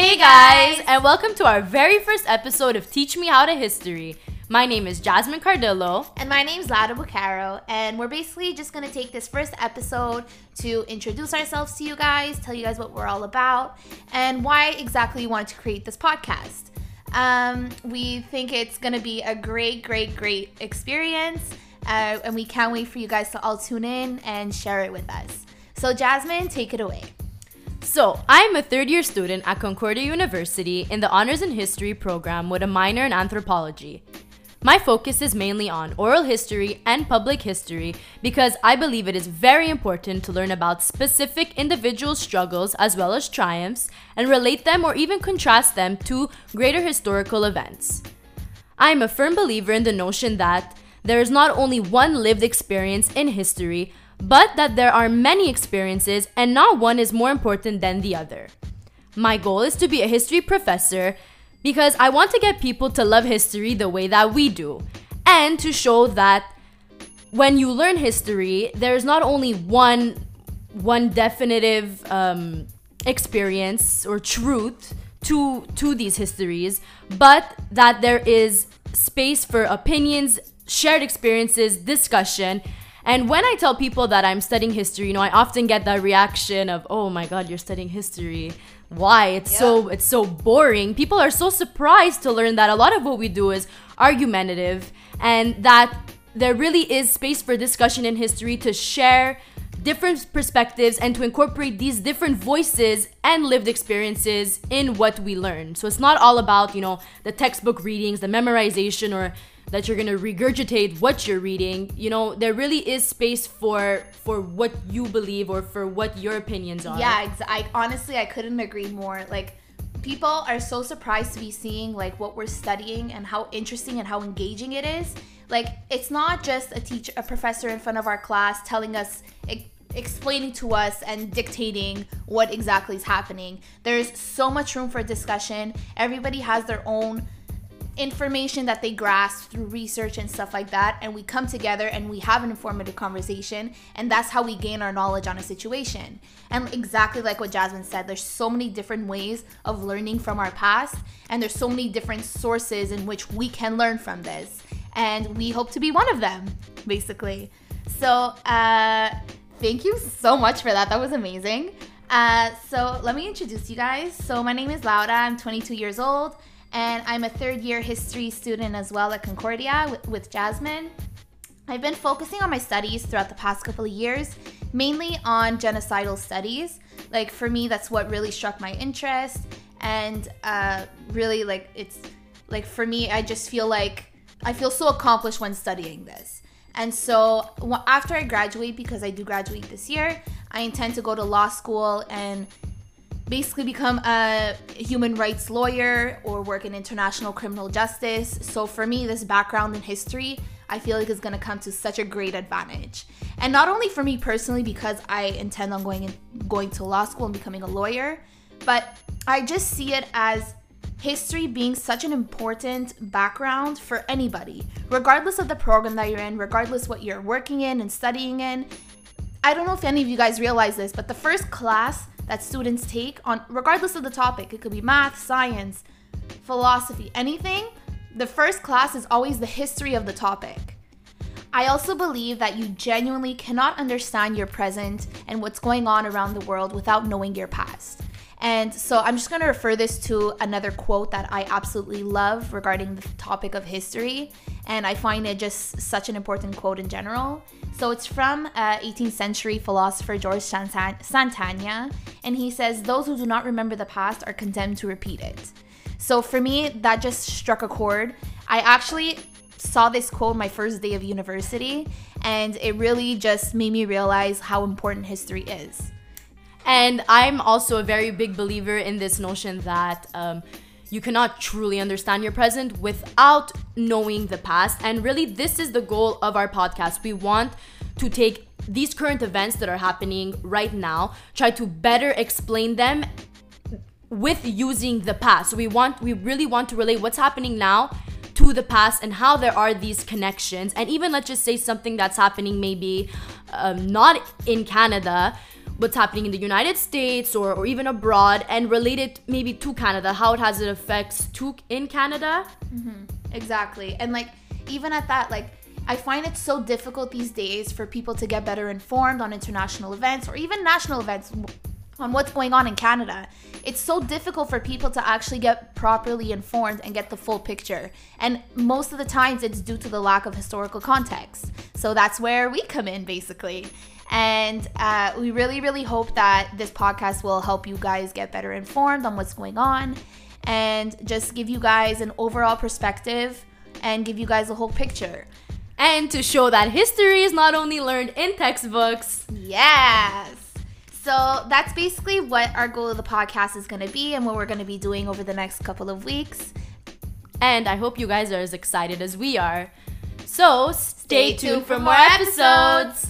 Hey guys, and welcome to our very first episode of Teach Me How to History. My name is Jasmine Cardillo. And my name is Lada Bucaro, and we're basically just gonna take this first episode to introduce ourselves to you guys, tell you guys what we're all about, and why exactly we wanted to create this podcast. Um, we think it's gonna be a great, great, great experience, uh, and we can't wait for you guys to all tune in and share it with us. So, Jasmine, take it away. So, I'm a third year student at Concordia University in the Honors in History program with a minor in anthropology. My focus is mainly on oral history and public history because I believe it is very important to learn about specific individual struggles as well as triumphs and relate them or even contrast them to greater historical events. I am a firm believer in the notion that there is not only one lived experience in history, but that there are many experiences and not one is more important than the other. My goal is to be a history professor because I want to get people to love history the way that we do and to show that when you learn history, there's not only one one definitive um, experience or truth to to these histories, but that there is space for opinions, shared experiences, discussion, and when I tell people that I'm studying history, you know, I often get that reaction of, "Oh my god, you're studying history. Why? It's yeah. so it's so boring." People are so surprised to learn that a lot of what we do is argumentative and that there really is space for discussion in history to share different perspectives and to incorporate these different voices and lived experiences in what we learn. So it's not all about, you know, the textbook readings, the memorization or that you're gonna regurgitate what you're reading. You know there really is space for for what you believe or for what your opinions are. Yeah i honestly i couldn't agree more. Like people are so surprised to be seeing like what we're studying and how interesting and how engaging it is. Like it's not just a teacher a professor in front of our class telling us explaining to us and dictating what exactly is happening. There's so much room for discussion. Everybody has their own information that they grasp through research and stuff like that and we come together and we have an informative conversation and that's how we gain our knowledge on a situation. And exactly like what jasmine said there's so many different ways of learning from our past and there's so many different sources in which we can learn from this and we hope to be one of them basically. So uh thank you so much for that that was amazing uh, so let me introduce you guys. So my name is Laura. I'm 22 years old and I'm a third year history student as well at Concordia with, with Jasmine. I've been focusing on my studies throughout the past couple of years, mainly on genocidal studies. Like for me, that's what really struck my interest, and uh, really like it's like for me, I just feel like I feel so accomplished when studying this. And so after I graduate, because I do graduate this year, I intend to go to law school and basically become a human rights lawyer or work in international criminal justice. So for me, this background in history, I feel like is going to come to such a great advantage. And not only for me personally because I intend on going in, going to law school and becoming a lawyer, but I just see it as history being such an important background for anybody, regardless of the program that you're in, regardless what you're working in and studying in. I don't know if any of you guys realize this, but the first class that students take on regardless of the topic. It could be math, science, philosophy, anything. The first class is always the history of the topic. I also believe that you genuinely cannot understand your present and what's going on around the world without knowing your past. And so I'm just going to refer this to another quote that I absolutely love regarding the topic of history. And I find it just such an important quote in general. So it's from uh, 18th century philosopher George Santayana. And he says, Those who do not remember the past are condemned to repeat it. So for me, that just struck a chord. I actually saw this quote my first day of university, and it really just made me realize how important history is. And I'm also a very big believer in this notion that um, you cannot truly understand your present without knowing the past. And really, this is the goal of our podcast. We want to take these current events that are happening right now, try to better explain them with using the past. So we want, we really want to relate what's happening now to the past and how there are these connections. And even let's just say something that's happening maybe um, not in Canada what's happening in the United States or, or even abroad and relate it maybe to Canada, how it has it effects to in Canada. Mm-hmm. Exactly. And like even at that, like I find it so difficult these days for people to get better informed on international events or even national events on what's going on in Canada. It's so difficult for people to actually get properly informed and get the full picture. And most of the times it's due to the lack of historical context. So that's where we come in basically. And uh, we really, really hope that this podcast will help you guys get better informed on what's going on and just give you guys an overall perspective and give you guys a whole picture. And to show that history is not only learned in textbooks, Yes. So that's basically what our goal of the podcast is going to be and what we're going to be doing over the next couple of weeks. and I hope you guys are as excited as we are. So stay, tuned for more episodes.